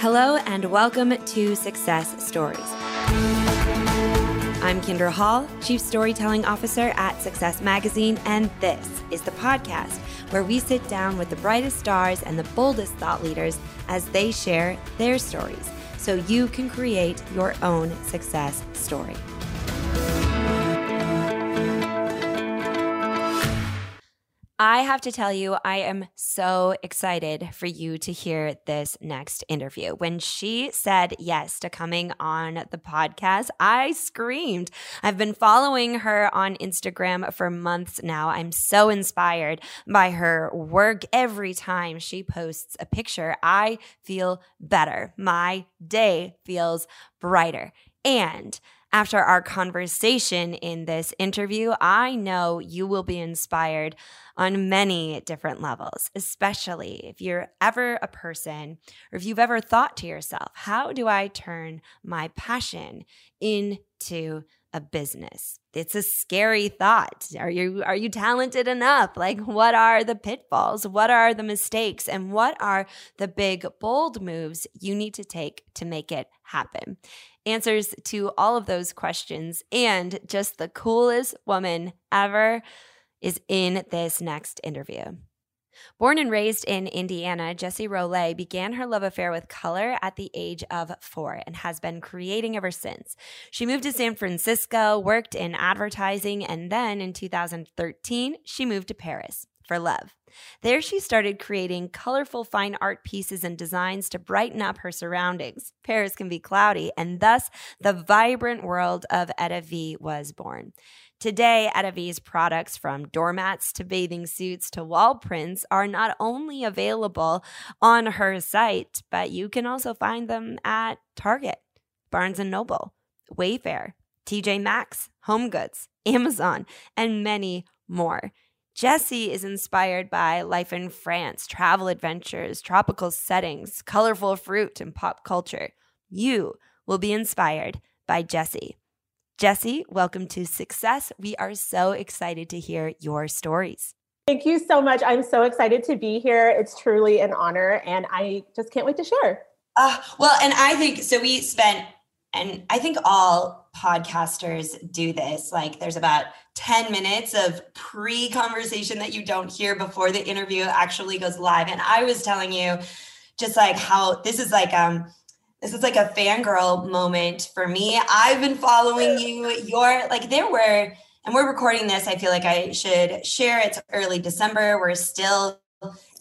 Hello, and welcome to Success Stories. I'm Kindra Hall, Chief Storytelling Officer at Success Magazine, and this is the podcast where we sit down with the brightest stars and the boldest thought leaders as they share their stories so you can create your own success story. I have to tell you, I am so excited for you to hear this next interview. When she said yes to coming on the podcast, I screamed. I've been following her on Instagram for months now. I'm so inspired by her work. Every time she posts a picture, I feel better. My day feels brighter. And after our conversation in this interview, I know you will be inspired on many different levels, especially if you're ever a person or if you've ever thought to yourself, how do I turn my passion into a business? It's a scary thought. Are you are you talented enough? Like what are the pitfalls? What are the mistakes and what are the big bold moves you need to take to make it happen? Answers to all of those questions and just the coolest woman ever is in this next interview. Born and raised in Indiana, Jessie Rollet began her love affair with color at the age of four and has been creating ever since. She moved to San Francisco, worked in advertising, and then in 2013, she moved to Paris for love. There, she started creating colorful fine art pieces and designs to brighten up her surroundings. Paris can be cloudy, and thus the vibrant world of Etta V was born. Today, Etta V's products from doormats to bathing suits to wall prints are not only available on her site, but you can also find them at Target, Barnes & Noble, Wayfair, TJ Maxx, Home Goods, Amazon, and many more. Jessie is inspired by life in France, travel adventures, tropical settings, colorful fruit, and pop culture. You will be inspired by Jessie. Jessie, welcome to Success. We are so excited to hear your stories. Thank you so much. I'm so excited to be here. It's truly an honor, and I just can't wait to share. Uh, well, and I think so. We spent, and I think all podcasters do this. Like, there's about 10 minutes of pre conversation that you don't hear before the interview actually goes live. And I was telling you just like how this is like, um, this is like a fangirl moment for me. I've been following you. You're like, there were, and we're recording this. I feel like I should share. It's early December. We're still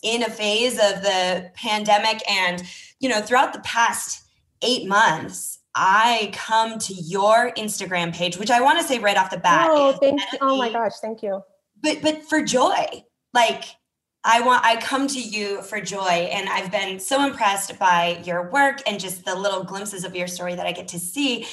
in a phase of the pandemic. And, you know, throughout the past eight months, I come to your Instagram page, which I want to say right off the bat. Oh, thank you. Oh my gosh, thank you. But but for joy. Like I want I come to you for joy and I've been so impressed by your work and just the little glimpses of your story that I get to see.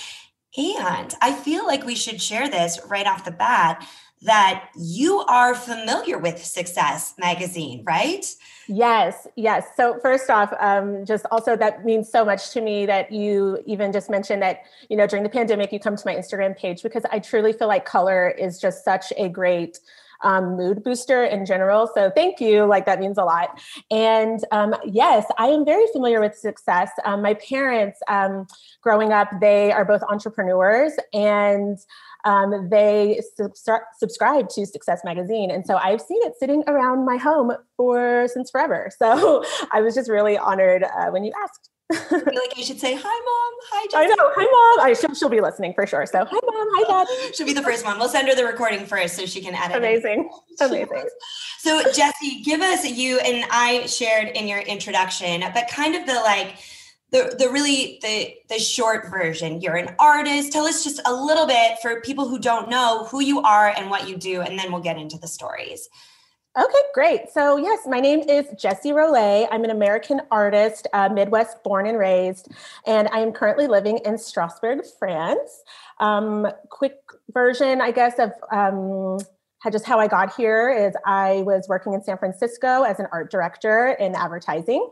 And I feel like we should share this right off the bat that you are familiar with Success magazine, right? Yes, yes. So first off, um, just also that means so much to me that you even just mentioned that you know during the pandemic you come to my Instagram page because I truly feel like color is just such a great um, mood booster in general. So thank you. Like that means a lot. And um, yes, I am very familiar with success. Um, my parents, um, growing up, they are both entrepreneurs and um, they subscribe to Success Magazine, and so I've seen it sitting around my home for since forever. So I was just really honored uh, when you asked. I feel like I should say, hi, mom. Hi, Jessie. I know. Hi, mom. I, she'll, she'll be listening for sure. So, hi, mom. Hi, dad. she'll be the first one. We'll send her the recording first so she can edit. Amazing. It. Amazing. So, Jessie, give us you and I shared in your introduction, but kind of the like, the, the really the the short version you're an artist tell us just a little bit for people who don't know who you are and what you do and then we'll get into the stories Okay, great. So, yes, my name is Jessie Rollet. I'm an American artist, uh, Midwest born and raised, and I am currently living in Strasbourg, France. Um, quick version, I guess, of um, just how I got here is I was working in San Francisco as an art director in advertising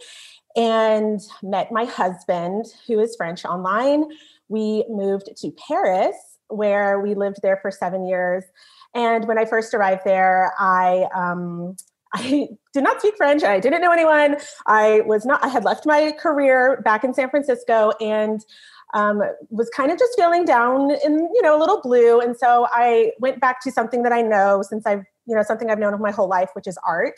and met my husband, who is French, online. We moved to Paris, where we lived there for seven years and when I first arrived there, I um, I did not speak French. I didn't know anyone. I was not, I had left my career back in San Francisco and um, was kind of just feeling down in, you know, a little blue. And so I went back to something that I know since I've, you know, something I've known of my whole life, which is art,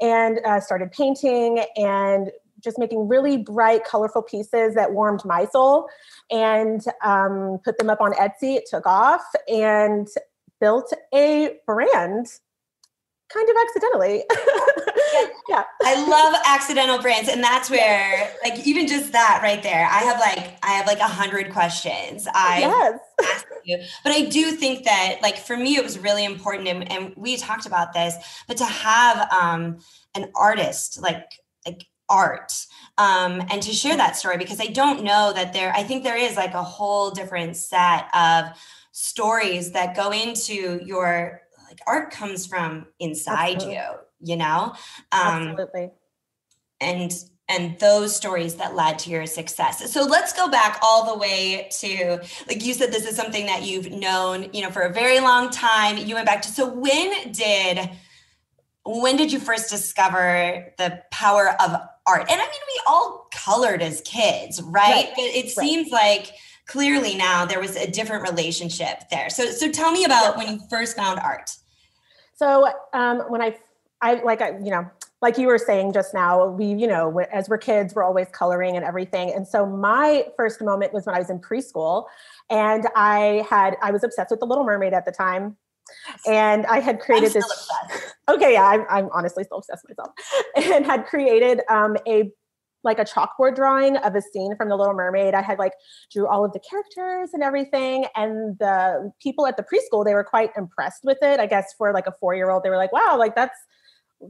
and uh, started painting and just making really bright, colorful pieces that warmed my soul and um, put them up on Etsy. It took off and built a brand kind of accidentally. yeah. I love accidental brands. And that's where, like, even just that right there, I have like, I have like a hundred questions. I yes. you. But I do think that, like, for me, it was really important. And, and we talked about this, but to have um, an artist, like, like art um, and to share that story because I don't know that there, I think there is like a whole different set of stories that go into your like art comes from inside Absolutely. you, you know? Um, Absolutely. And and those stories that led to your success. So let's go back all the way to like you said this is something that you've known, you know, for a very long time. You went back to so when did when did you first discover the power of art? And I mean we all colored as kids, right? right. But it right. seems like clearly now there was a different relationship there. So so tell me about when you first found art. So um, when I, I like I, you know, like you were saying just now, we, you know, as we're kids, we're always coloring and everything. And so my first moment was when I was in preschool, and I had I was obsessed with the Little Mermaid at the time, and I had created this. Obsessed. Okay, yeah, I'm, I'm honestly still obsessed myself, and had created um, a like a chalkboard drawing of a scene from the little mermaid i had like drew all of the characters and everything and the people at the preschool they were quite impressed with it i guess for like a four year old they were like wow like that's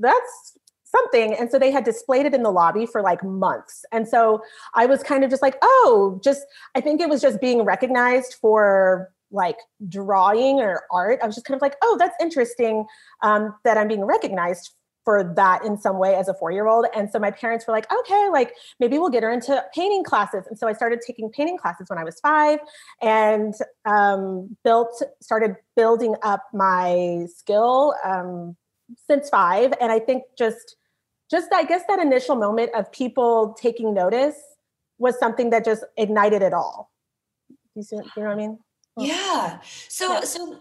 that's something and so they had displayed it in the lobby for like months and so i was kind of just like oh just i think it was just being recognized for like drawing or art i was just kind of like oh that's interesting um, that i'm being recognized for that in some way as a four year old. And so my parents were like, okay, like maybe we'll get her into painting classes. And so I started taking painting classes when I was five and um, built, started building up my skill um, since five. And I think just, just I guess that initial moment of people taking notice was something that just ignited it all. You, see, you know what I mean? Yeah. So, yeah. so,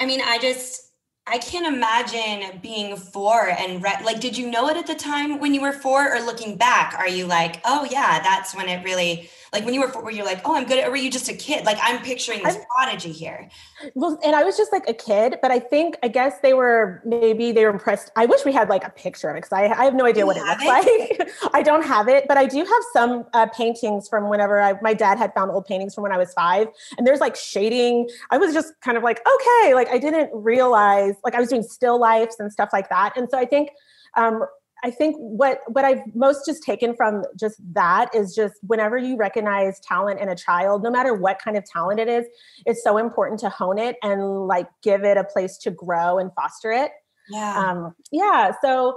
I mean, I just, I can't imagine being four and re- like, did you know it at the time when you were four, or looking back, are you like, oh yeah, that's when it really like when you were four, were you like, oh, I'm good, or were you just a kid? Like, I'm picturing this I'm, prodigy here. Well, and I was just like a kid, but I think I guess they were maybe they were impressed. I wish we had like a picture of it because I, I have no idea you what it looks it? like. I don't have it, but I do have some uh, paintings from whenever I, my dad had found old paintings from when I was five, and there's like shading. I was just kind of like, okay, like I didn't realize like I was doing still lifes and stuff like that, and so I think. Um, I think what what I've most just taken from just that is just whenever you recognize talent in a child, no matter what kind of talent it is, it's so important to hone it and like give it a place to grow and foster it. Yeah. Um, yeah. So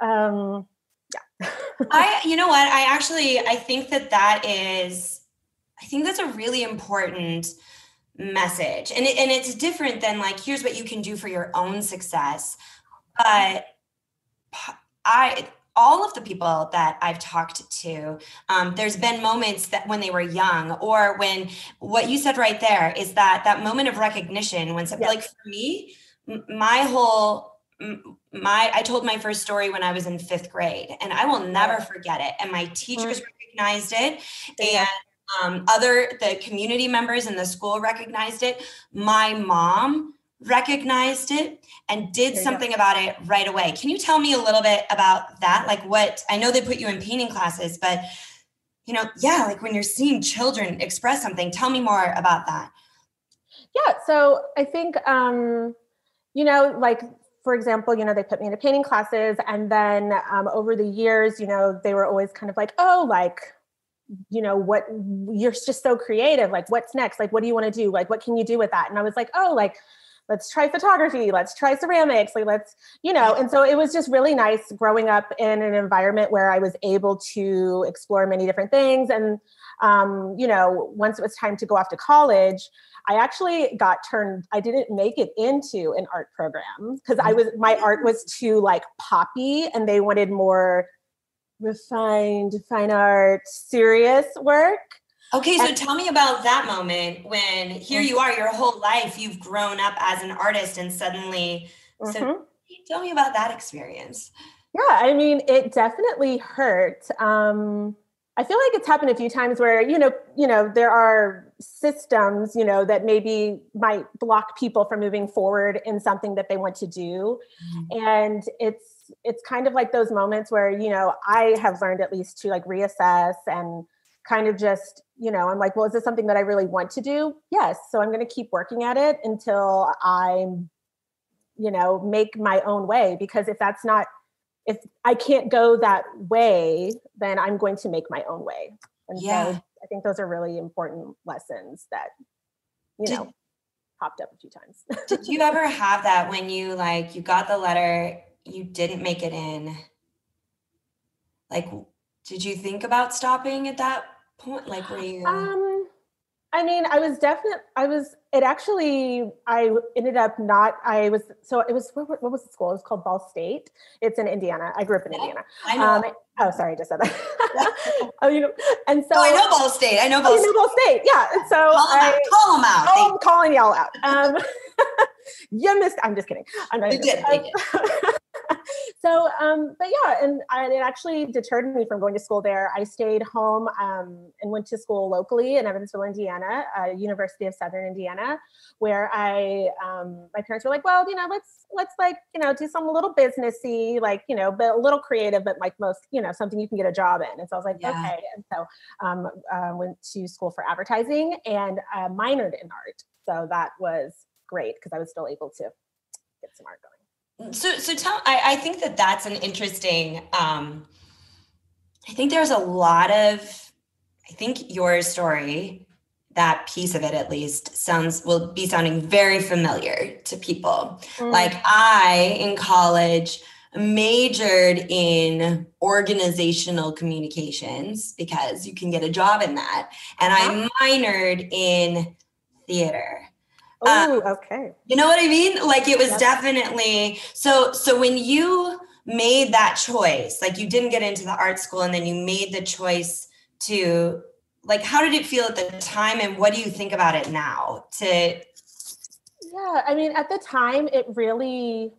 um, yeah. I you know what? I actually I think that that is I think that's a really important message. And it, and it's different than like here's what you can do for your own success. But I all of the people that I've talked to, um, there's been moments that when they were young, or when what you said right there is that that moment of recognition. When something like for me, my whole my I told my first story when I was in fifth grade, and I will never forget it. And my teachers mm-hmm. recognized it, and um, other the community members in the school recognized it. My mom recognized it and did something about it right away. Can you tell me a little bit about that? Like what I know they put you in painting classes, but you know, yeah, like when you're seeing children express something, tell me more about that. Yeah, so I think um you know, like for example, you know, they put me into painting classes and then um, over the years, you know, they were always kind of like, oh, like you know what you're just so creative like what's next like what do you want to do like what can you do with that and i was like oh like let's try photography let's try ceramics like let's you know and so it was just really nice growing up in an environment where i was able to explore many different things and um, you know once it was time to go off to college I actually got turned, I didn't make it into an art program because I was, my art was too like poppy and they wanted more refined, fine art, serious work. Okay, so tell me about that moment when here you are, your whole life, you've grown up as an artist and suddenly, mm-hmm. so tell me about that experience. Yeah, I mean, it definitely hurt. Um, I feel like it's happened a few times where you know, you know, there are systems, you know, that maybe might block people from moving forward in something that they want to do, mm-hmm. and it's it's kind of like those moments where you know I have learned at least to like reassess and kind of just you know I'm like, well, is this something that I really want to do? Yes, so I'm going to keep working at it until I'm, you know, make my own way because if that's not if I can't go that way, then I'm going to make my own way. And yeah. so I think those are really important lessons that, you did, know, popped up a few times. did you ever have that when you like you got the letter, you didn't make it in? Like, did you think about stopping at that point? Like, were you? Um, I mean, I was definitely, I was, it actually, I ended up not, I was, so it was, what, what was the school? It was called Ball State. It's in Indiana. I grew up in yeah, Indiana. I know. Um, oh, sorry, I just said that. oh, you know, and so. Oh, I know Ball State. I know Ball, oh, State. Ball State. Yeah. And so. Call them I, out. Call them out. Oh, I'm calling y'all out. Um, you missed, I'm just kidding. I'm not you did. so, um, but yeah, and, and, it actually deterred me from going to school there. I stayed home um, and went to school locally in Evansville, Indiana, uh, University of Southern Indiana, where I, um, my parents were like, well, you know, let's let's like you know do some little businessy, like you know, but a little creative, but like most, you know, something you can get a job in. And so I was like, yeah. okay. And so um, uh, went to school for advertising and uh, minored in art. So that was great because I was still able to get some art going so so tell I, I think that that's an interesting um i think there's a lot of i think your story that piece of it at least sounds will be sounding very familiar to people. Mm. like i in college majored in organizational communications because you can get a job in that. And i minored in theater Oh, okay. You know what I mean? Like it was yep. definitely so so when you made that choice, like you didn't get into the art school and then you made the choice to like how did it feel at the time and what do you think about it now to Yeah, I mean at the time it really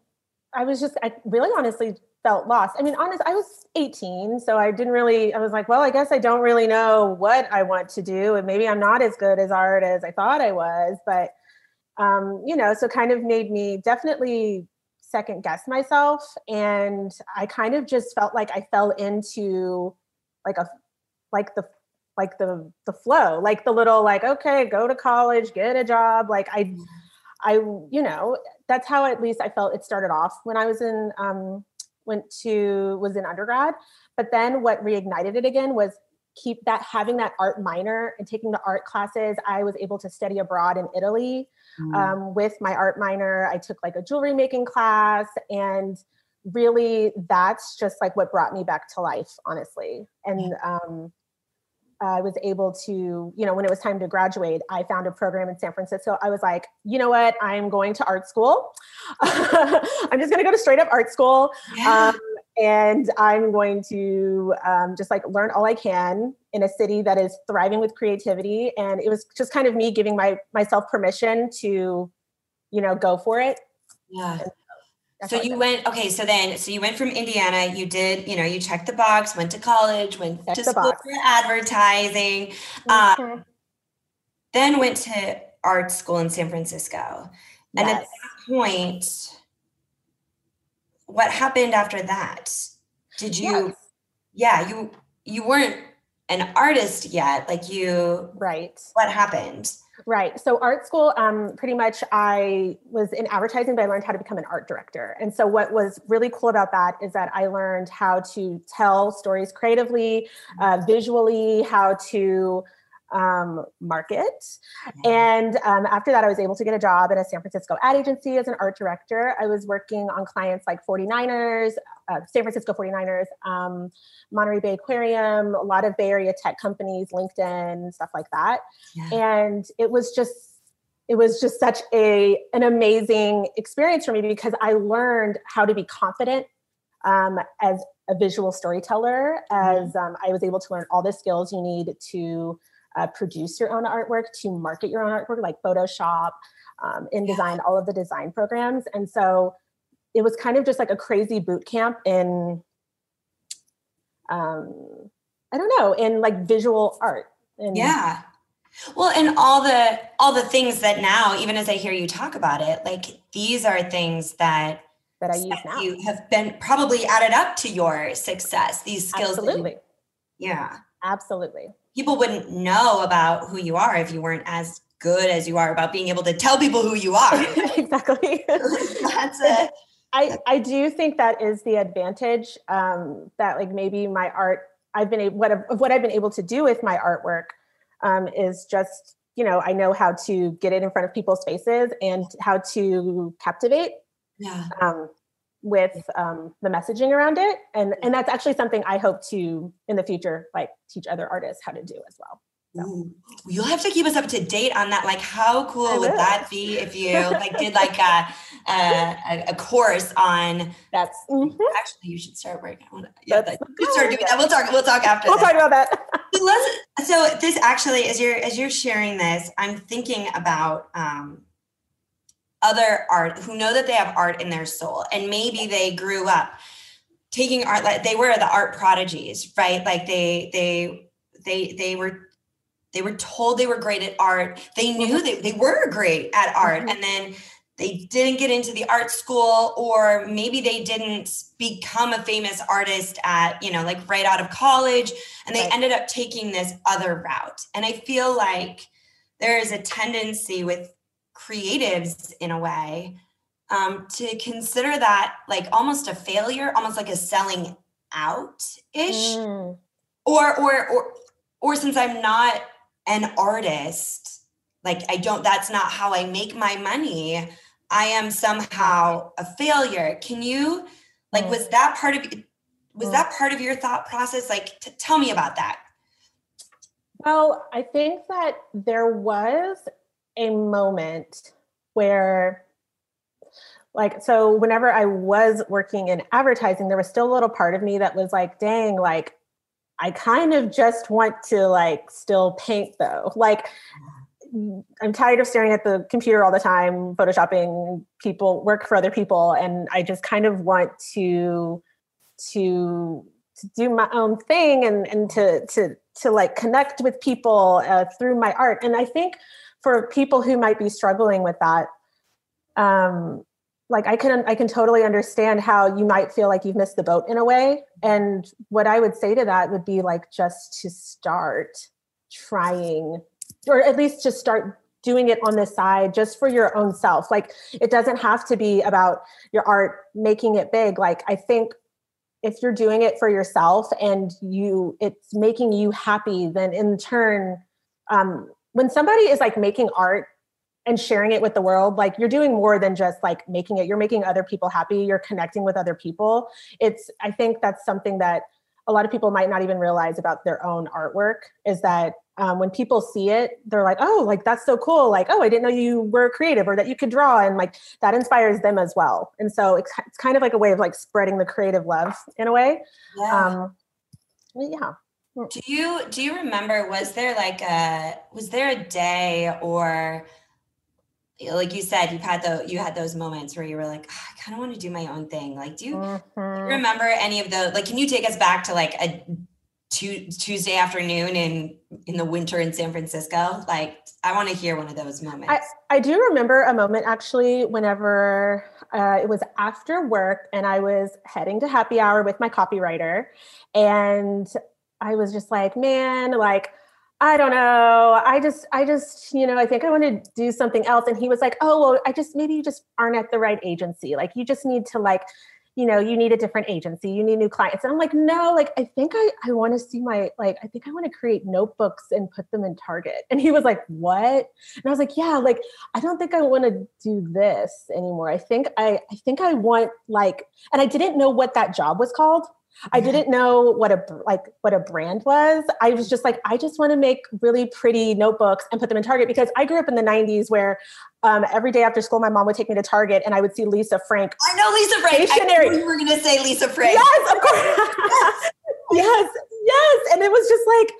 I was just I really honestly felt lost. I mean, honest, I was 18, so I didn't really, I was like, well, I guess I don't really know what I want to do. And maybe I'm not as good as art as I thought I was, but um, you know, so kind of made me definitely second guess myself. And I kind of just felt like I fell into like a, like the, like the, the flow, like the little, like, okay, go to college, get a job. Like I, I, you know, that's how at least I felt it started off when I was in, um, went to, was in undergrad. But then what reignited it again was keep that having that art minor and taking the art classes i was able to study abroad in italy mm. um, with my art minor i took like a jewelry making class and really that's just like what brought me back to life honestly and um, I was able to, you know, when it was time to graduate, I found a program in San Francisco. I was like, you know what? I'm going to art school. I'm just going to go to straight up art school. Yeah. Um, and I'm going to um, just like learn all I can in a city that is thriving with creativity. And it was just kind of me giving my myself permission to, you know, go for it. Yeah. So you went okay. So then, so you went from Indiana. You did, you know, you checked the box. Went to college. Went Check to school box. for advertising. Mm-hmm. Um, then went to art school in San Francisco. Yes. And at that point, what happened after that? Did you? Yes. Yeah, you you weren't an artist yet. Like you, right? What happened? Right. So art school, um, pretty much I was in advertising, but I learned how to become an art director. And so what was really cool about that is that I learned how to tell stories creatively, uh, visually, how to um, market. And um, after that, I was able to get a job at a San Francisco ad agency as an art director. I was working on clients like 49ers, uh, San Francisco 49ers, um, Monterey Bay Aquarium, a lot of Bay Area tech companies, LinkedIn, stuff like that. Yeah. And it was just it was just such a an amazing experience for me because I learned how to be confident um, as a visual storyteller. As mm-hmm. um, I was able to learn all the skills you need to uh, produce your own artwork, to market your own artwork, like Photoshop, um, InDesign, all of the design programs. And so it was kind of just like a crazy boot camp in, um, I don't know, in like visual art. And yeah. Well, and all the all the things that now, even as I hear you talk about it, like these are things that that I use now. You have been probably added up to your success. These skills. Absolutely. You, yeah. Absolutely. People wouldn't know about who you are if you weren't as good as you are about being able to tell people who you are. exactly. That's it. I, I do think that is the advantage um, that like maybe my art I've been able what of what I've been able to do with my artwork um, is just you know I know how to get it in front of people's faces and how to captivate yeah. um, with um, the messaging around it and and that's actually something I hope to in the future like teach other artists how to do as well. So. You'll have to keep us up to date on that. Like, how cool would that be if you like did like a a, a course on? That's mm-hmm. actually you should start working. Yeah, like, start doing that. We'll talk. We'll talk after. We'll this. talk about that. so, let's, so this actually, as you're as you're sharing this, I'm thinking about um, other art who know that they have art in their soul, and maybe they grew up taking art like they were the art prodigies, right? Like they they they they were they were told they were great at art. They knew they, they were great at art. Mm-hmm. And then they didn't get into the art school, or maybe they didn't become a famous artist at, you know, like right out of college. And they right. ended up taking this other route. And I feel like there is a tendency with creatives in a way um, to consider that like almost a failure, almost like a selling out ish. Mm. Or, or, or, or since I'm not an artist like i don't that's not how i make my money i am somehow a failure can you like mm. was that part of was mm. that part of your thought process like t- tell me about that well i think that there was a moment where like so whenever i was working in advertising there was still a little part of me that was like dang like I kind of just want to like still paint though. Like I'm tired of staring at the computer all the time, photoshopping people, work for other people, and I just kind of want to to to do my own thing and and to to to like connect with people uh, through my art. And I think for people who might be struggling with that, um, like I can I can totally understand how you might feel like you've missed the boat in a way. And what I would say to that would be like just to start trying, or at least just start doing it on the side just for your own self. Like it doesn't have to be about your art making it big. Like I think if you're doing it for yourself and you it's making you happy, then in turn, um, when somebody is like making art and sharing it with the world like you're doing more than just like making it. You're making other people happy. You're connecting with other people. It's i think that's something that a lot of people might not even realize about their own artwork is that um, when people see it they're like oh like that's so cool. Like oh i didn't know you were creative or that you could draw and like that inspires them as well. And so it's, it's kind of like a way of like spreading the creative love in a way. Yeah. um yeah do you do you remember was there like a was there a day or like you said you've had the you had those moments where you were like oh, i kind of want to do my own thing like do you, mm-hmm. do you, remember any of the like can you take us back to like a tu- tuesday afternoon in in the winter in san francisco like i want to hear one of those moments i, I do remember a moment actually whenever uh, it was after work and i was heading to happy hour with my copywriter and i was just like man like I don't know. I just, I just, you know, I think I want to do something else. And he was like, oh, well, I just, maybe you just aren't at the right agency. Like, you just need to, like, you know, you need a different agency, you need new clients. And I'm like, no, like, I think I, I want to see my, like, I think I want to create notebooks and put them in Target. And he was like, what? And I was like, yeah, like, I don't think I want to do this anymore. I think I, I think I want, like, and I didn't know what that job was called I didn't know what a like what a brand was. I was just like, I just want to make really pretty notebooks and put them in Target because I grew up in the '90s where um, every day after school, my mom would take me to Target and I would see Lisa Frank. I know Lisa Frank. Stationery. I you were going to say Lisa Frank. Yes, of course. yes, yes, and it was just like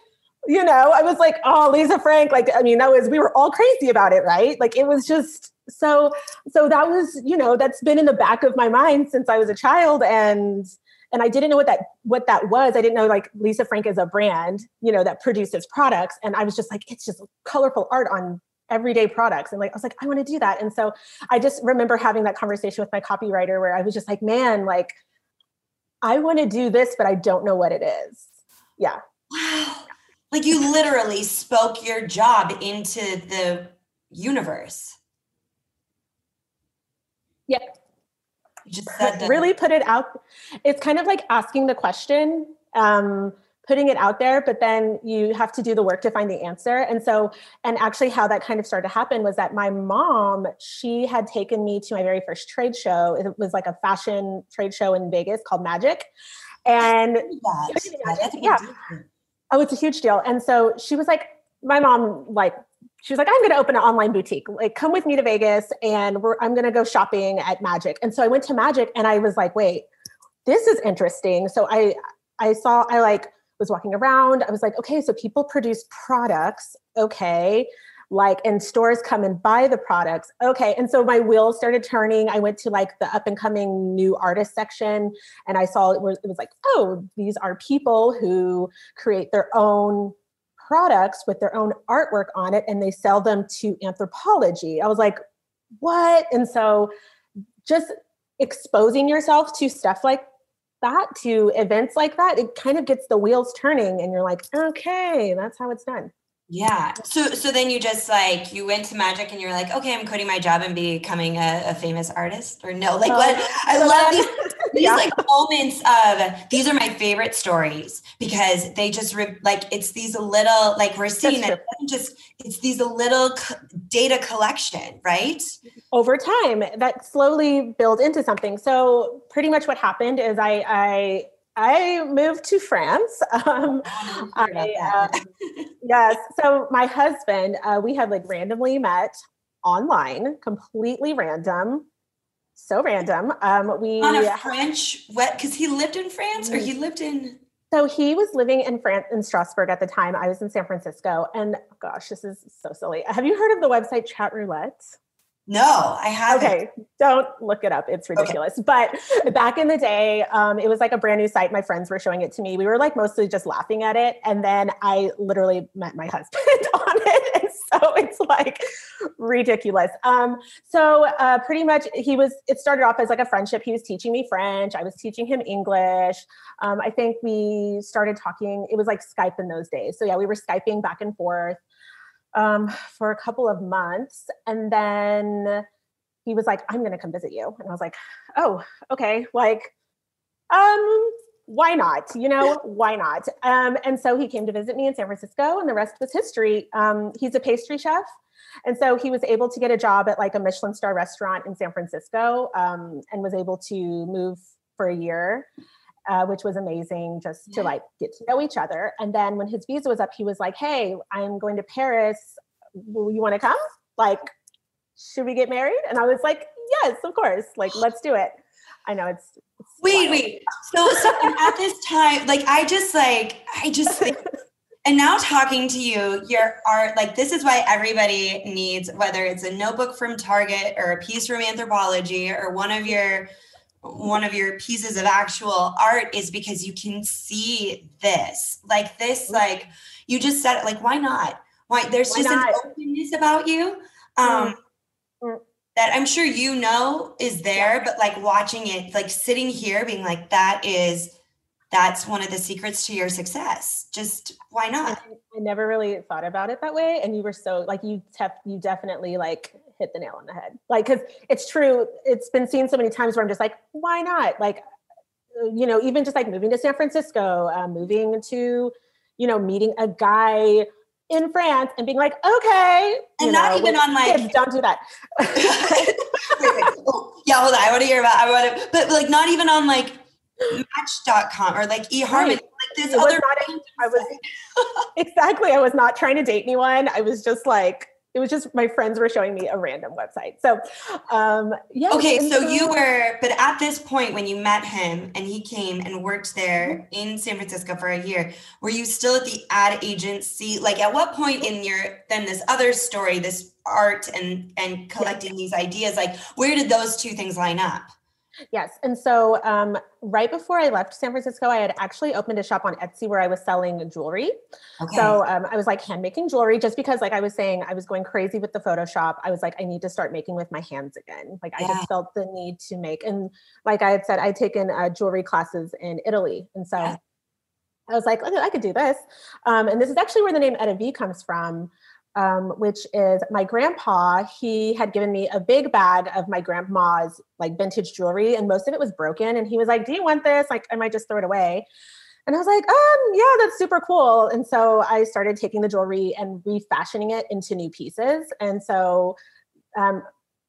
you know, I was like, oh, Lisa Frank. Like, I mean, that was we were all crazy about it, right? Like, it was just so. So that was, you know, that's been in the back of my mind since I was a child, and and I didn't know what that what that was. I didn't know like Lisa Frank is a brand, you know, that produces products, and I was just like, it's just colorful art on everyday products. And like i was like i want to do that. And so i just remember having that conversation with my copywriter where i was just like man like i want to do this but i don't know what it is. Yeah. Wow. Like you literally spoke your job into the universe. Yeah just said that. really put it out. It's kind of like asking the question, um, putting it out there, but then you have to do the work to find the answer. And so, and actually, how that kind of started to happen was that my mom, she had taken me to my very first trade show. It was like a fashion trade show in Vegas called Magic. And yeah. Oh, it's a huge deal. And so she was like, my mom like she was like, I'm going to open an online boutique. Like, come with me to Vegas and I'm going to go shopping at Magic. And so I went to Magic and I was like, wait, this is interesting. So I, I saw, I like was walking around. I was like, okay, so people produce products. Okay. Like, and stores come and buy the products. Okay. And so my wheels started turning. I went to like the up and coming new artist section and I saw it was, it was like, oh, these are people who create their own products with their own artwork on it and they sell them to Anthropologie. I was like, what? And so just exposing yourself to stuff like that, to events like that, it kind of gets the wheels turning and you're like, okay, that's how it's done. Yeah. So so then you just like you went to magic and you're like, okay, I'm quitting my job and becoming a, a famous artist or no? Like what I love these, these yeah. like moments of these are my favorite stories because they just re- like it's these little like we're seeing that just it's these little data collection, right? Over time that slowly build into something. So pretty much what happened is I I I moved to France. Um, oh, I, uh, yes. So my husband, uh, we had like randomly met online, completely random. So random. Um, we on a French what? Because he lived in France, or he mm. lived in. So he was living in France in Strasbourg at the time. I was in San Francisco, and gosh, this is so silly. Have you heard of the website Chat Roulette? No, I haven't. Okay, don't look it up. It's ridiculous. Okay. But back in the day, um, it was like a brand new site. My friends were showing it to me. We were like mostly just laughing at it. And then I literally met my husband on it. And so it's like ridiculous. Um, so uh, pretty much he was, it started off as like a friendship. He was teaching me French. I was teaching him English. Um, I think we started talking, it was like Skype in those days. So yeah, we were Skyping back and forth um, for a couple of months. And then he was like, I'm going to come visit you. And I was like, oh, okay. Like, um, why not? You know, why not? Um, and so he came to visit me in San Francisco, and the rest was history. Um, he's a pastry chef. And so he was able to get a job at like a Michelin star restaurant in San Francisco um, and was able to move for a year uh, which was amazing just to like get to know each other. And then when his visa was up, he was like, Hey, I'm going to Paris. Will you want to come? Like, should we get married? And I was like, Yes, of course. Like, let's do it. I know it's. it's wait, wild. wait. So, so at this time, like, I just like, I just think. and now talking to you, your art, like this is why everybody needs, whether it's a notebook from Target or a piece from Anthropologie or one of your one of your pieces of actual art is because you can see this like this mm-hmm. like you just said it like why not why there's why just not? an openness about you um mm-hmm. that i'm sure you know is there but like watching it like sitting here being like that is that's one of the secrets to your success just why not i never really thought about it that way and you were so like you tep- you definitely like hit the nail on the head. Like, because it's true. It's been seen so many times where I'm just like, why not? Like, you know, even just like moving to San Francisco, uh, moving to, you know, meeting a guy in France and being like, okay, and not know, even on like, kids, don't do that. Oh, yeah, hold on. I want to hear about. I want to, but like, not even on like Match.com or like eHarmony, right. like this it other. Not, I was exactly. I was not trying to date anyone. I was just like it was just my friends were showing me a random website. So, um, yeah. Okay, so, so, you were, but at this point when you met him and he came and worked there mm-hmm. in San Francisco for a year, were you still at the ad agency? Like, at what point in your then this other story, this art and and collecting yeah. these ideas, like where did those two things line up? Yes. And so um, right before I left San Francisco, I had actually opened a shop on Etsy where I was selling jewelry. Okay. So um, I was like hand making jewelry just because, like I was saying, I was going crazy with the Photoshop. I was like, I need to start making with my hands again. Like yeah. I just felt the need to make. And like I had said, I'd taken uh, jewelry classes in Italy. And so yeah. I was like, I could do this. Um, and this is actually where the name Etta V comes from um, which is my grandpa. He had given me a big bag of my grandma's like vintage jewelry, and most of it was broken. And he was like, "Do you want this? Like, I might just throw it away." And I was like, um, yeah, that's super cool. And so I started taking the jewelry and refashioning it into new pieces. And so um,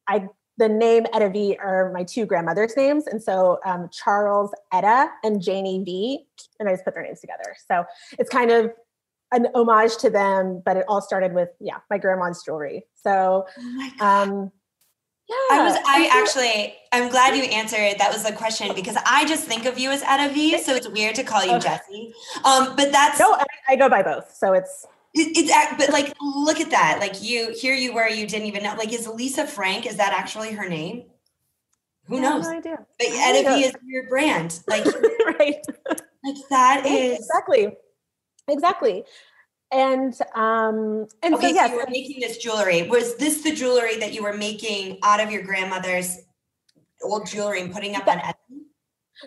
I the name Etta V are my two grandmothers' names. And so um, Charles Etta and Janie V, and I just put their names together. So it's kind of an homage to them, but it all started with yeah, my grandma's jewelry. So oh um yeah. I was I actually I'm glad you answered that was the question because I just think of you as V, so it's weird to call you okay. Jessie. Um, but that's no, I, I go by both. So it's it, it's but like look at that. Like you here you were, you didn't even know. Like is Lisa Frank, is that actually her name? Who knows? No idea. But Etta is your brand. Like right. Like that is exactly exactly and um and okay, so, yes. so you were making this jewelry was this the jewelry that you were making out of your grandmother's old jewelry and putting up on Etsy?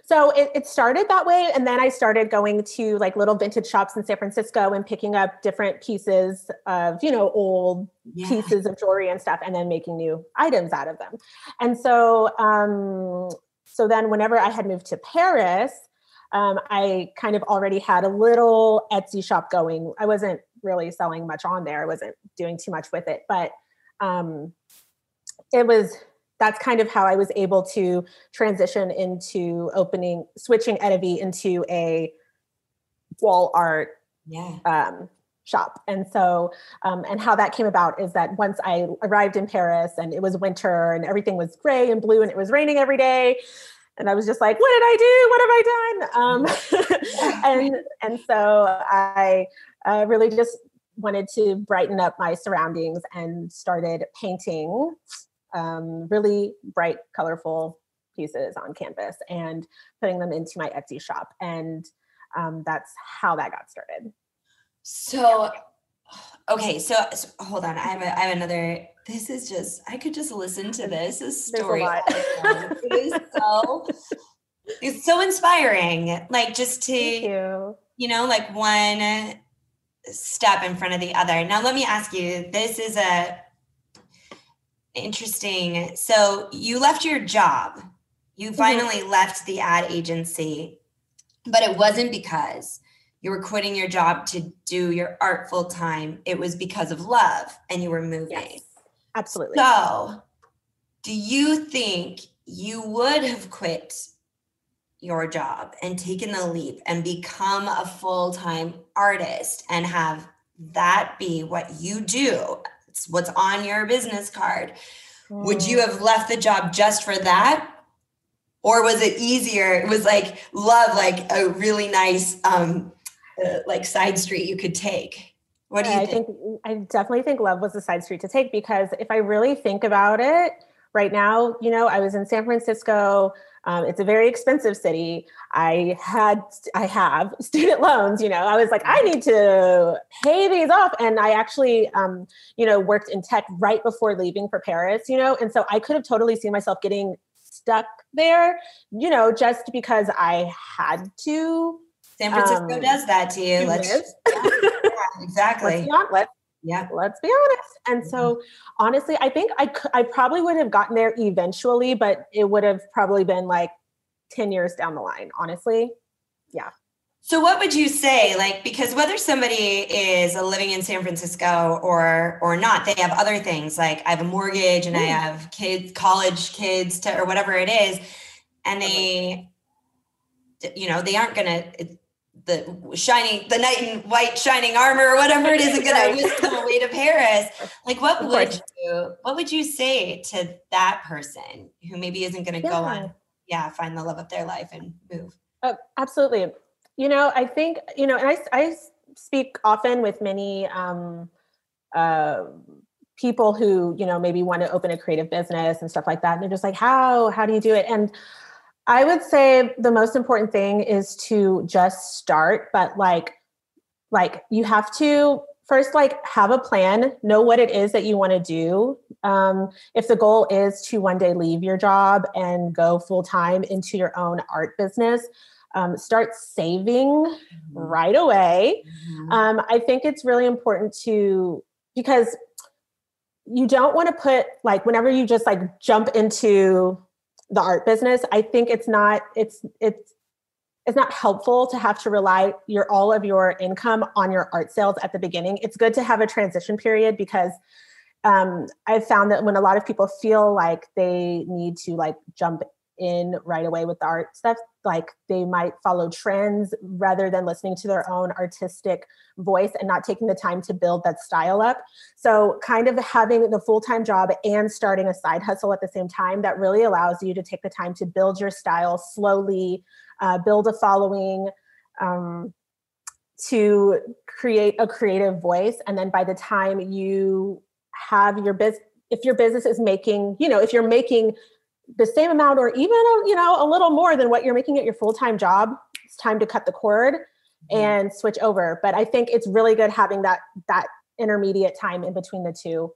So it, it started that way. And then I started going to like little vintage shops in San Francisco and picking up different pieces of, you know, old yeah. pieces of jewelry and stuff, and then making new items out of them. And so, um, so then whenever I had moved to Paris, um, I kind of already had a little Etsy shop going. I wasn't really selling much on there. I wasn't doing too much with it, but um, it was that's kind of how I was able to transition into opening, switching Etta into a wall art yeah. um, shop. And so, um, and how that came about is that once I arrived in Paris and it was winter and everything was gray and blue and it was raining every day, and I was just like, what did I do? What have I done? Um, and and so I uh, really just wanted to brighten up my surroundings and started painting um, really bright, colorful pieces on canvas and putting them into my Etsy shop. And um, that's how that got started. So, okay, so, so hold on. I have a, I have another this is just I could just listen to this, this story. it is so it's so inspiring. Like just to you. you know, like one step in front of the other. Now let me ask you, this is a interesting. So you left your job. You mm-hmm. finally mm-hmm. left the ad agency, but it wasn't because you were quitting your job to do your art full time. It was because of love and you were moving. Yes. Absolutely. So, do you think you would have quit your job and taken the leap and become a full time artist and have that be what you do? It's what's on your business card. Mm. Would you have left the job just for that? Or was it easier? It was like love, like a really nice, um, uh, like side street you could take. What do you I think? think? I definitely think love was the side street to take because if I really think about it right now, you know, I was in San Francisco. Um, it's a very expensive city. I had, I have student loans. You know, I was like, I need to pay these off, and I actually, um, you know, worked in tech right before leaving for Paris. You know, and so I could have totally seen myself getting stuck there. You know, just because I had to. San Francisco um, does that to you. Let's. exactly. Let's. Let's, yeah. Let's be honest. And so, honestly, I think I could, I probably would have gotten there eventually, but it would have probably been like 10 years down the line, honestly. Yeah. So what would you say like because whether somebody is living in San Francisco or or not they have other things like I have a mortgage and I have kids college kids to or whatever it is and they you know, they aren't gonna the shining the knight in white shining armor or whatever it is gonna right. whisk them away to Paris. Like what would you what would you say to that person who maybe isn't gonna yeah. go on, yeah, find the love of their life and move? Uh, absolutely. You know, I think, you know, and I I speak often with many um uh people who, you know, maybe want to open a creative business and stuff like that. And they're just like, how, how do you do it? And I would say the most important thing is to just start, but like, like you have to first like have a plan, know what it is that you want to do. Um, if the goal is to one day leave your job and go full time into your own art business, um, start saving mm-hmm. right away. Mm-hmm. Um, I think it's really important to because you don't want to put like whenever you just like jump into the art business i think it's not it's it's it's not helpful to have to rely your all of your income on your art sales at the beginning. It's good to have a transition period because um, i've found that when a lot of people feel like they need to like jump in right away with the art stuff like they might follow trends rather than listening to their own artistic voice and not taking the time to build that style up. So kind of having the full-time job and starting a side hustle at the same time that really allows you to take the time to build your style slowly uh, build a following um, to create a creative voice. And then by the time you have your business if your business is making you know if you're making the same amount or even you know a little more than what you're making at your full-time job. It's time to cut the cord mm-hmm. and switch over. But i think it's really good having that that intermediate time in between the two.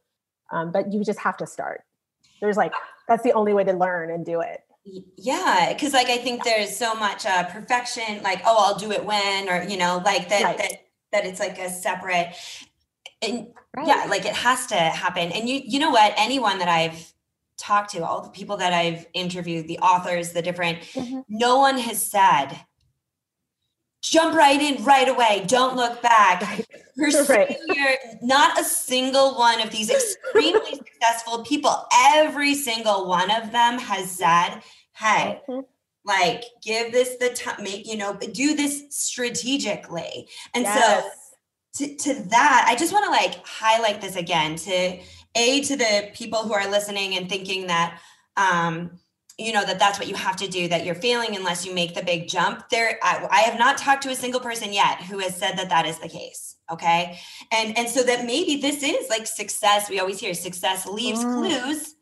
Um, but you just have to start. There's like that's the only way to learn and do it. Yeah because like i think there's so much uh, perfection like oh i'll do it when or you know like that right. that that it's like a separate and right. yeah like it has to happen. And you you know what? Anyone that i've talked to, all the people that I've interviewed, the authors, the different, mm-hmm. no one has said, jump right in right away. Don't look back. right. not a single one of these extremely successful people, every single one of them has said, hey, mm-hmm. like give this the time, make, you know, do this strategically. And yes. so to, to that, I just want to like highlight this again to a to the people who are listening and thinking that um, you know that that's what you have to do that you're failing unless you make the big jump there I, I, have not talked to a single person yet who has said that that is the case okay and and so that maybe this is like success we always hear success leaves mm. clues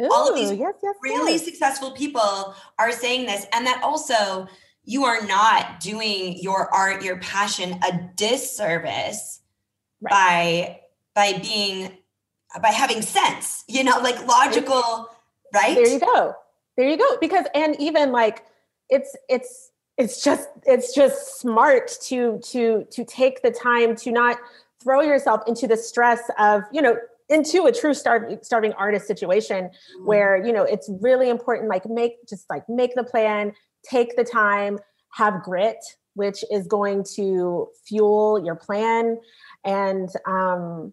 Ooh, all of these yes, yes, really yes. successful people are saying this and that also you are not doing your art your passion a disservice right. by by being by having sense, you know, like logical, right? There you go. There you go. Because and even like it's it's it's just it's just smart to to to take the time to not throw yourself into the stress of, you know, into a true starving starving artist situation mm-hmm. where, you know, it's really important like make just like make the plan, take the time, have grit, which is going to fuel your plan and um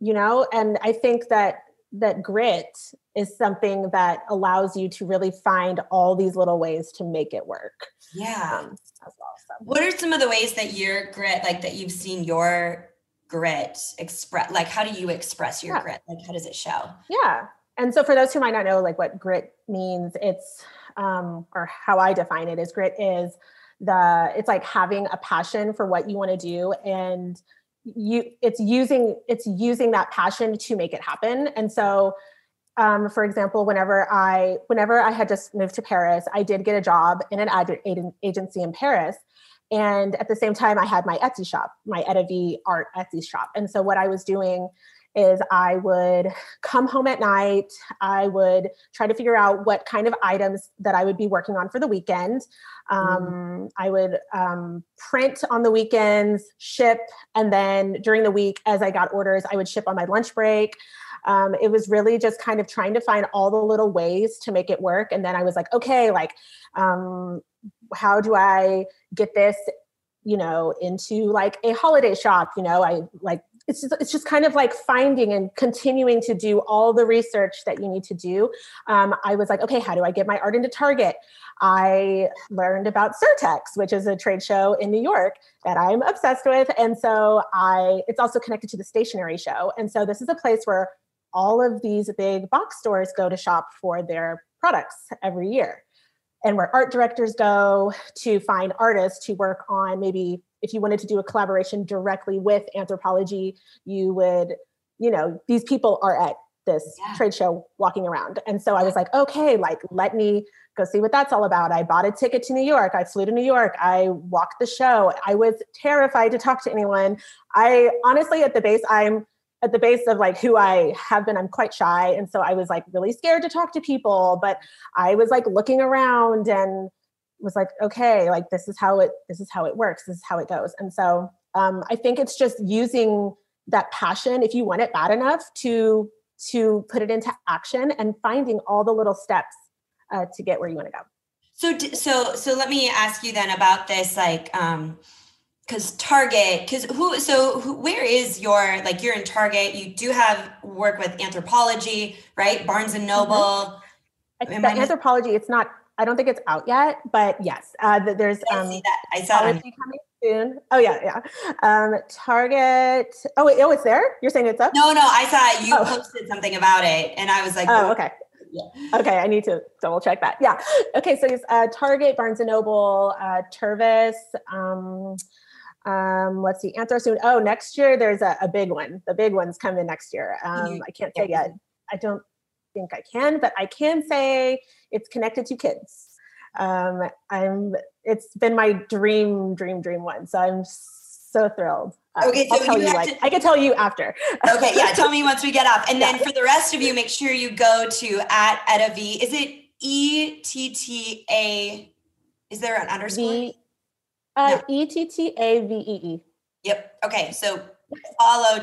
you know? And i think that that grit is something that allows you to really find all these little ways to make it work yeah. um, awesome. What are some of the ways that your grit like that you've seen your grit express like how do you express your yeah. grit? Like how does it show? Yeah. And so for those who might not know like what grit means it's um or how i define it is grit is the it's like having a passion for what you want to do and you it's using it's using that passion to make it happen. And so um, for example whenever i whenever i had just moved to paris i did get a job in an ad agency in paris. And at the same time i had my etsy shop my Ettavee art etsy shop. And so what i was doing is I would come home at night. I would try to figure out what kind of items that I would be working on for the weekend. Um, mm. I would um, print on the weekends, ship, and then during the week, as I got orders, I would ship on my lunch break. Um, it was really just kind of trying to find all the little ways to make it work. And then I was like, okay, like, um, how do I get this, you know, into like a holiday shop? You know, I like it's just, it's just kind of like finding and continuing to do all the research that you need to do. Um, I was like, okay, how do I get my art into Target? I learned about Surtex, which is a trade show in New York that I'm obsessed with. And so I, it's also connected to the stationery show. And so this is a place where all of these big box stores go to shop for their products every year. And where art directors go to find artists to work on maybe if you wanted to do a collaboration directly with Anthropologie, you would, you know, these people are at this yeah. trade show walking around. And so I was like, okay, like let me go see what that's all about. I bought a ticket to New York. I flew to New York. I walked the show. I was terrified to talk to anyone. I honestly, at the base, I'm at the base of like who I have been, I'm quite shy. And so I was like really scared to talk to people, but I was like looking around and was like, okay, like this is how it, this is how it works. This is how it goes. And so um, I think it's just using that passion, if you want it bad enough to, to put it into action and finding all the little steps uh, to get where you want to go. So, so, so let me ask you then about this, like, um, because Target, because who, so who, where is your, like, you're in Target, you do have work with Anthropologie, right? Barnes and Noble. Mm-hmm. I think the it's not, I don't think it's out yet, but yes, uh, there's, um, I. I saw it coming soon. Oh yeah, yeah. Um, Target. Oh wait, oh, it's there. You're saying it's up? No, no. I saw you oh. posted something about it, and I was like, oh, okay. Yeah. Okay, I need to double check that. Yeah. Okay, so it's uh, Target, Barnes and Noble, uh, Tervis. Um, um, let's see, Anthro soon. Oh, next year there's a, a, big one. The big one's coming next year. Um, I can't say yet. I don't think I can, but I can say it's connected to kids. Um, I'm. It's been my dream, dream, dream one. So I'm so thrilled. Okay, I'll tell you, you like to... I can tell you after. okay, yeah, tell me once we get off. And then for the rest of you, make sure you go to at Etta V. Is it E T T A? Is there an underscore? V, uh, E T T A V E E. Yep. Okay, so follow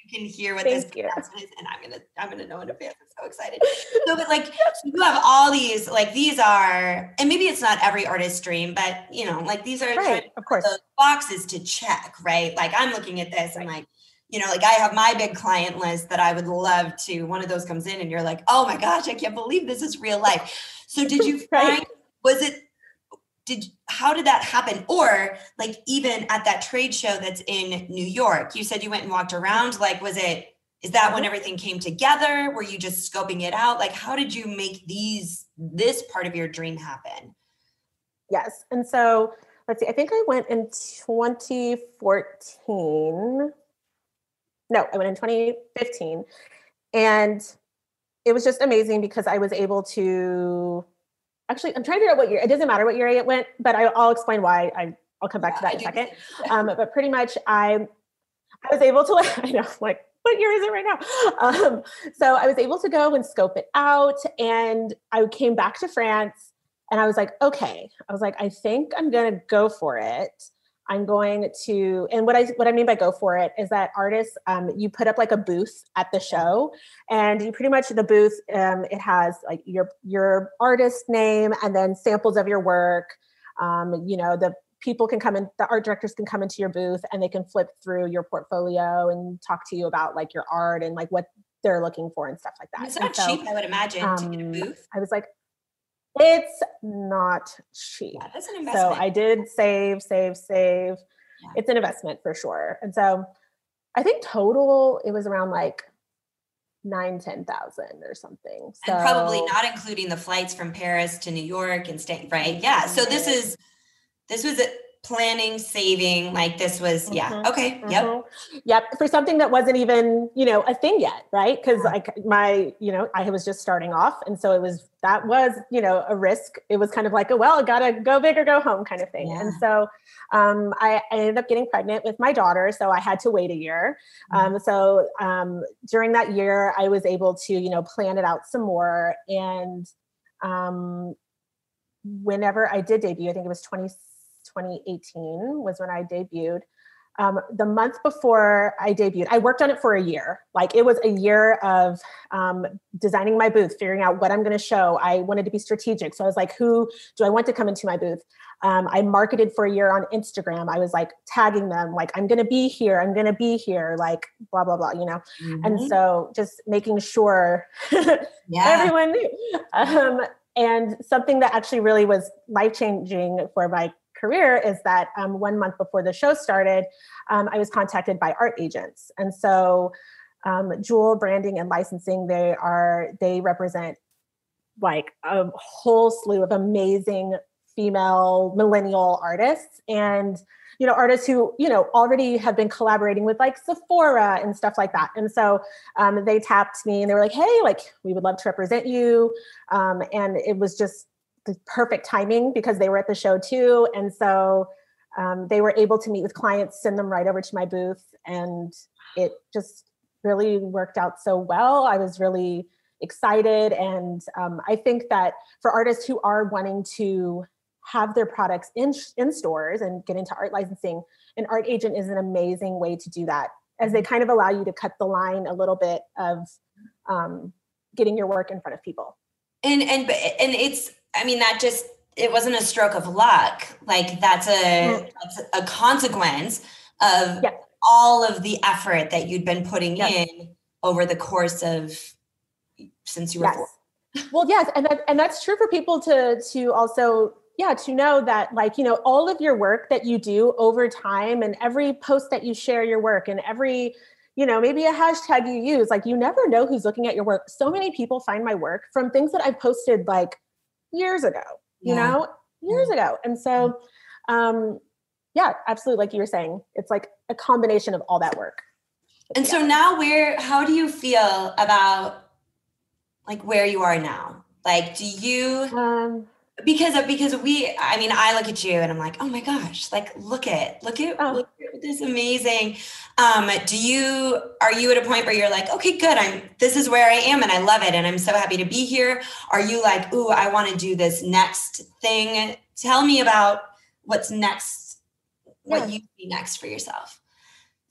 Jessie can hear what Thank this pronouncement is, and I'm gonna I'm gonna know in advance. I'm so excited. so, but like you have all these, like these are, and maybe it's not every artist's dream, but you know, like these are right, of course boxes to check, right? Like I'm looking at this, and like you know, like I have my big client list that I would love to. One of those comes in, and you're like, oh my gosh, I can't believe this is real life. So, did you find? right. Was it did how did that happen? Or like even at that trade show that's in new york you said you went and walked around like was it is that when mm-hmm. everything came together? Were you just scoping it out? Like how did you make these this part of your dream happen? Yes and so let's see i think i went in 2014 no i went in 2015 and it was just amazing because i was able to actually i'm trying to figure out what year it doesn't matter what year it went but I, will explain why I, i'll come back yeah, to that in a second. um, but pretty much i i was able to i know like what year is it right now? Um, so i was able to go and scope it out and i came back to france and i was like okay. I was like i think i'm gonna go for it I'm going to, and what I what I mean by go for it is that artists, um, you put up like a booth at the show, and you pretty much the booth, um, it has like your your artist name and then samples of your work. Um, you know, the people can come in, the art directors can come into your booth and they can flip through your portfolio and talk to you about like your art and like what they're looking for and stuff like that. It's not so, cheap, I would imagine, to get a um, booth. I was like, it's not cheap. Yeah, that's an investment. So I did save, save, save. Yeah. It's an investment for sure. And so I think total it was around like nine, ten thousand or something. So, and probably not including the flights from Paris to New York and staying right. Yeah. So this is this was a planning, saving, like this was, yeah. Mm-hmm. Okay. Mm-hmm. Yep. Yep. For something that wasn't even, you know, a thing yet. Right. Cause like my, you know, I was just starting off. And so it was, that was, you know, a risk. It was kind of like, a, well, I gotta go big or go home kind of thing. Yeah. And so um, I, I, ended up getting pregnant with my daughter. So I had to wait a year. Mm-hmm. Um, so um, during that year, I was able to, you know, plan it out some more. And um, whenever I did debut, I think it was 20 2018 was when I debuted. um, the month before I debuted, I worked on it for a year. Like it was a year of um, designing my booth, figuring out what I'm going to show. I wanted to be strategic. So I was like, who do I want to come into my booth? Um, I marketed for a year on Instagram. I was like tagging them, like, I'm going to be here, I'm going to be here, like, blah, blah, blah, you know? Mm-hmm. And so just making sure yeah. everyone knew. Um, and something that actually really was life changing for my career is that um, one month before the show started, um, I was contacted by art agents. And so um, Jewel Branding and Licensing, they are, they represent like a whole slew of amazing female millennial artists and you know artists who you know already have been collaborating with like sephora and stuff like that and so um, they tapped me and they were like hey like we would love to represent you um, and it was just the perfect timing because they were at the show too. And so um, they were able to meet with clients, send them right over to my booth. And it just really worked out so well. I was really excited. And um, I think that for artists who are wanting to have their products in, in stores and get into art licensing, an art agent is an amazing way to do that, as they kind of allow you to cut the line a little bit of um, getting your work in front of people. And and and it's I mean, that just it wasn't a stroke of luck. Like that's a mm. that's a consequence of yeah. all of the effort that you'd been putting yes. in over the course of since you were yes. Four. Well, yes, and that, and that's true for people to to also yeah to know that like you know all of your work that you do over time and every post that you share your work and every you know maybe a hashtag you use like you never know who's looking at your work so many people find my work from things that i've posted like years ago, you yeah. know, years yeah. ago. And so, um, yeah, absolutely. Like you were saying, it's like a combination of all that work. And yeah. so now where, how do you feel about like where you are now? Like, do you, um, because of, because we i mean i look at you and i'm like oh my gosh like look at look at, oh. look at this amazing um do you are you at a point where you're like okay good i'm this is where i am and i love it and i'm so happy to be here are you like ooh i want to do this next thing tell me about what's next what yeah. you see next for yourself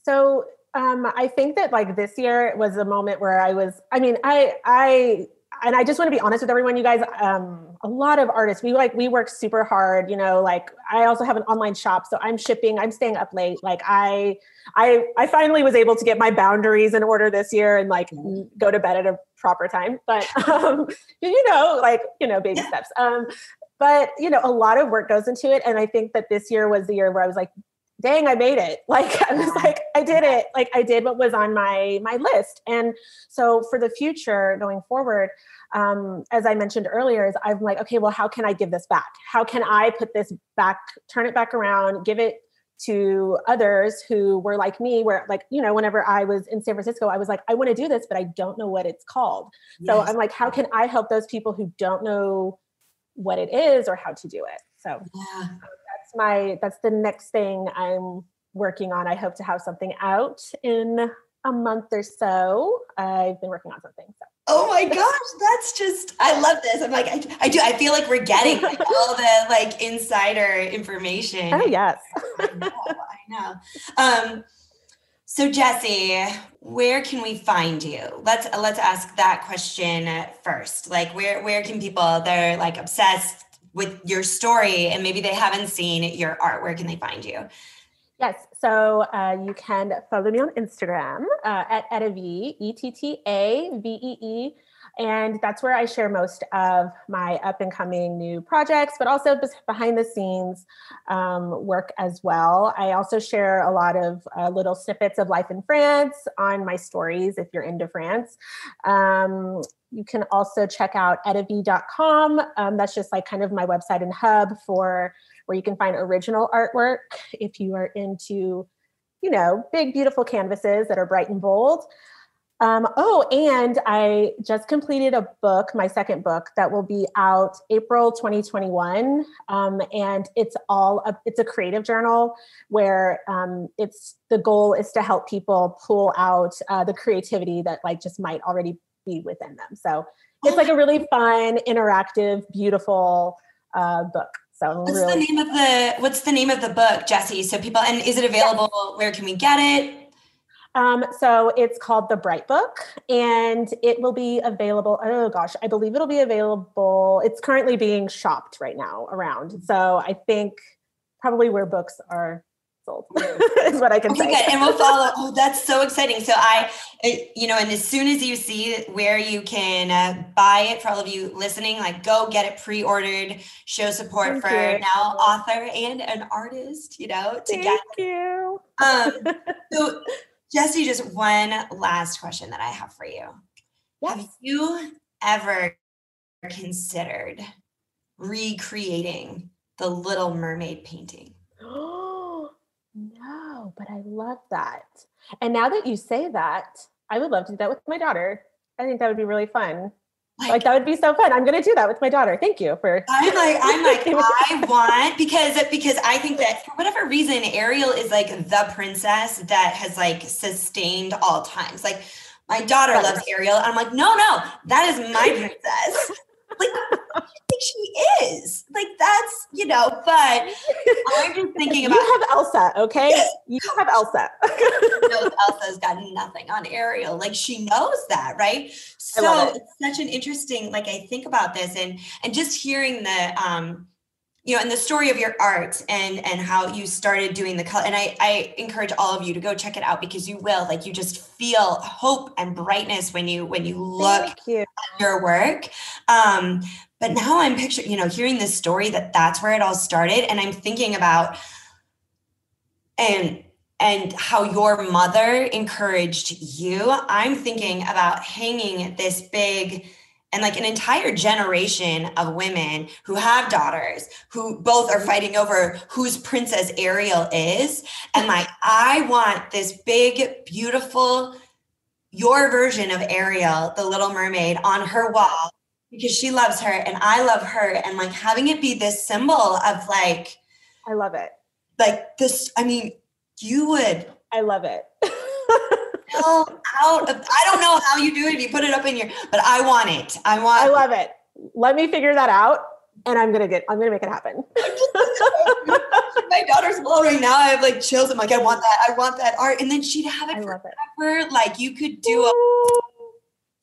so um i think that like this year was a moment where i was i mean i i and I just want to be honest with everyone, you guys. Um, a lot of artists, we like we work super hard. You know, like I also have an online shop, so I'm shipping. I'm staying up late. Like I, I, I finally was able to get my boundaries in order this year and like go to bed at a proper time. But um, you know, like you know, baby steps. Um, but you know, a lot of work goes into it, and I think that this year was the year where I was like, dang i made it. Like i was like i did it. Like i did what was on my my list. And so for the future going forward um, as i mentioned earlier is i'm like okay well how can i give this back? How can i put this back turn it back around give it to others who were like me where like you know whenever i was in san francisco i was like i want to do this but i don't know what it's called. Yes. so i'm like how can i help those people who don't know what it is or how to do it? So yeah that's my that's the next thing I'm working on. I hope to have something out in a month or so. I've been working on something. So. Oh my gosh, that's just I love this. I'm like I, I do I feel like we're getting like, all the like insider information. Oh yes. I know. I know. Um so Jesse, where can we find you? Let's let's ask that question first. Like where where can people they're like obsessed with your story and maybe they haven't seen your art, where can they find you? Yes, so uh, you can follow me on Instagram uh, at Ettavee, E T T A V E E. And that's where I share most of my up and coming new projects, but also behind the scenes um, work as well. I also share a lot of uh, little snippets of life in France on my stories if you're into France. Um, you can also check out ettavee.com. Um, that's just like kind of my website and hub for where you can find original artwork if you are into, you know, big, beautiful canvases that are bright and bold. Um, oh, and I just completed a book, my second book, that will be out April 2021, um, and it's all a, it's a creative journal where um, it's the goal is to help people pull out uh, the creativity that like just might already be within them. So it's like a really fun, interactive, beautiful uh, book. So what's really- the name of the what's the name of the book, Jesse? So people and is it available? Where can we get it? Um, so it's called The Bright Book and it will be available. Oh gosh, I believe it'll be available. It's currently being shopped right now around. So I think probably where books are sold is what I can Okay, say. And we'll follow. Oh, that's so exciting. So I, you know, and as soon as you see where you can uh, buy it for all of you listening, like go get it pre-ordered, show support Thank for you. now author and an artist, you know, to Thank get you. Um, so, Jesse, just one last question that I have for you. Yes. Have you ever considered recreating the Little Mermaid painting? But I love that. And now that you say that, I would love to do that with my daughter. I think that would be really fun. Like, that would be so fun. I'm going to do that with my daughter. Thank you for. I'm like, I'm like, I want because because I think that for whatever reason, Ariel is like the princess that has like sustained all times. Like my daughter loves Ariel. I'm like, no, no, that is my princess. Like I think she is. Like that's, you know, but I'm just thinking about you have Elsa, okay? You have Elsa. knows Elsa's got nothing on Ariel. Like she knows that, right? So it. it's such an interesting, like I think about this and and just hearing the um, you know, and the story of your art and and how you started doing the color. And I I encourage all of you to go check it out because you will. Like you just feel hope and brightness when you when you look you. your work. Um, but now I'm picturing, you know, hearing this story that that's where it all started, and I'm thinking about and and how your mother encouraged you. I'm thinking about hanging this big and like an entire generation of women who have daughters who both are fighting over whose princess Ariel is and like I want this big beautiful your version of Ariel, the little mermaid, on her wall because she loves her and I love her. And like having it be this symbol of like, I love it. like this, I mean, you would I love it. out of, I don't know how you do it if you put it up in your, but I want it. I want I love it. Let me figure that out and I'm going to get, I'm to make it happen. my daughter's blown right now. I have like chills. I'm like, I want that. I want that art. And then she'd have I it it. forever. Like you could do a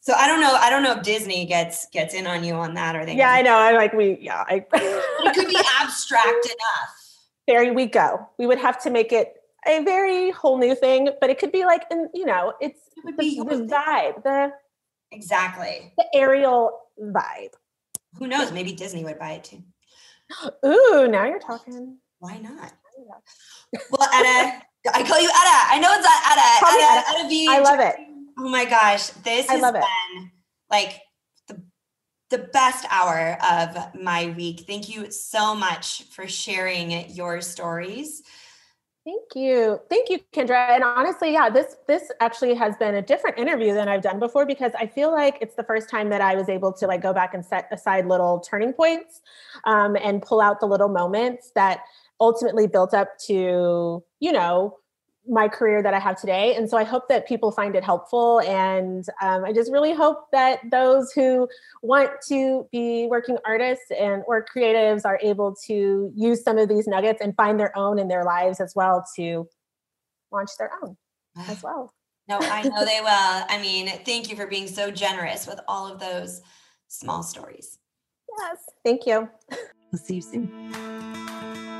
so I don't know. I don't know if Disney gets gets in on you on that or they Yeah, I know. I like, we, yeah, I, it could be abstract enough. there we go. We would have to make it a very whole new thing, but it could be like, in, you know, it's It would the, be the vibe, the, exactly. the Ariel vibe. Who knows? Maybe Disney would buy it too. Ooh, now you're talking. Why not? Well, Etta, I call you Etta. I know it's not Etta. Etta, Etta. Etta V. I love it. Oh my gosh, this I has it. been like the the best hour of my week. Thank you so much for sharing your stories. Thank you. Thank you, Kindra. And honestly, yeah, this this actually has been a different interview than I've done before because I feel like it's the first time that I was able to like go back and set aside little turning points um, and pull out the little moments that ultimately built up to, you know, my career that I have today. And so I hope that people find it helpful. And um, I just really hope that those who want to be working artists and or creatives are able to use some of these nuggets and find their own in their lives as well to launch their own as well. No, I know they will. I mean, thank you for being so generous with all of those small stories. Yes. Thank you. We'll see you soon.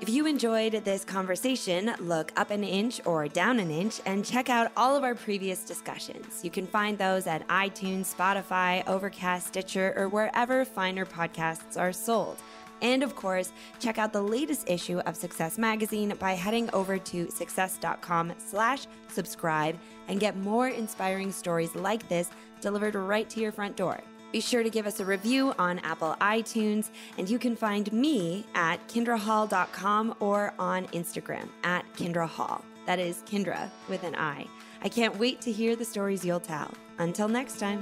If you enjoyed this conversation, look up an inch or down an inch and check out all of our previous discussions. You can find those at iTunes, Spotify, Overcast, Stitcher, or wherever finer podcasts are sold. And of course, check out the latest issue of Success Magazine by heading over to success.com slash subscribe and get more inspiring stories like this delivered right to your front door. Be sure to give us a review on Apple iTunes, and you can find me at kindrahall.com or on Instagram at Kindra Hall. That is Kindra with an I. I can't wait to hear the stories you'll tell. Until next time.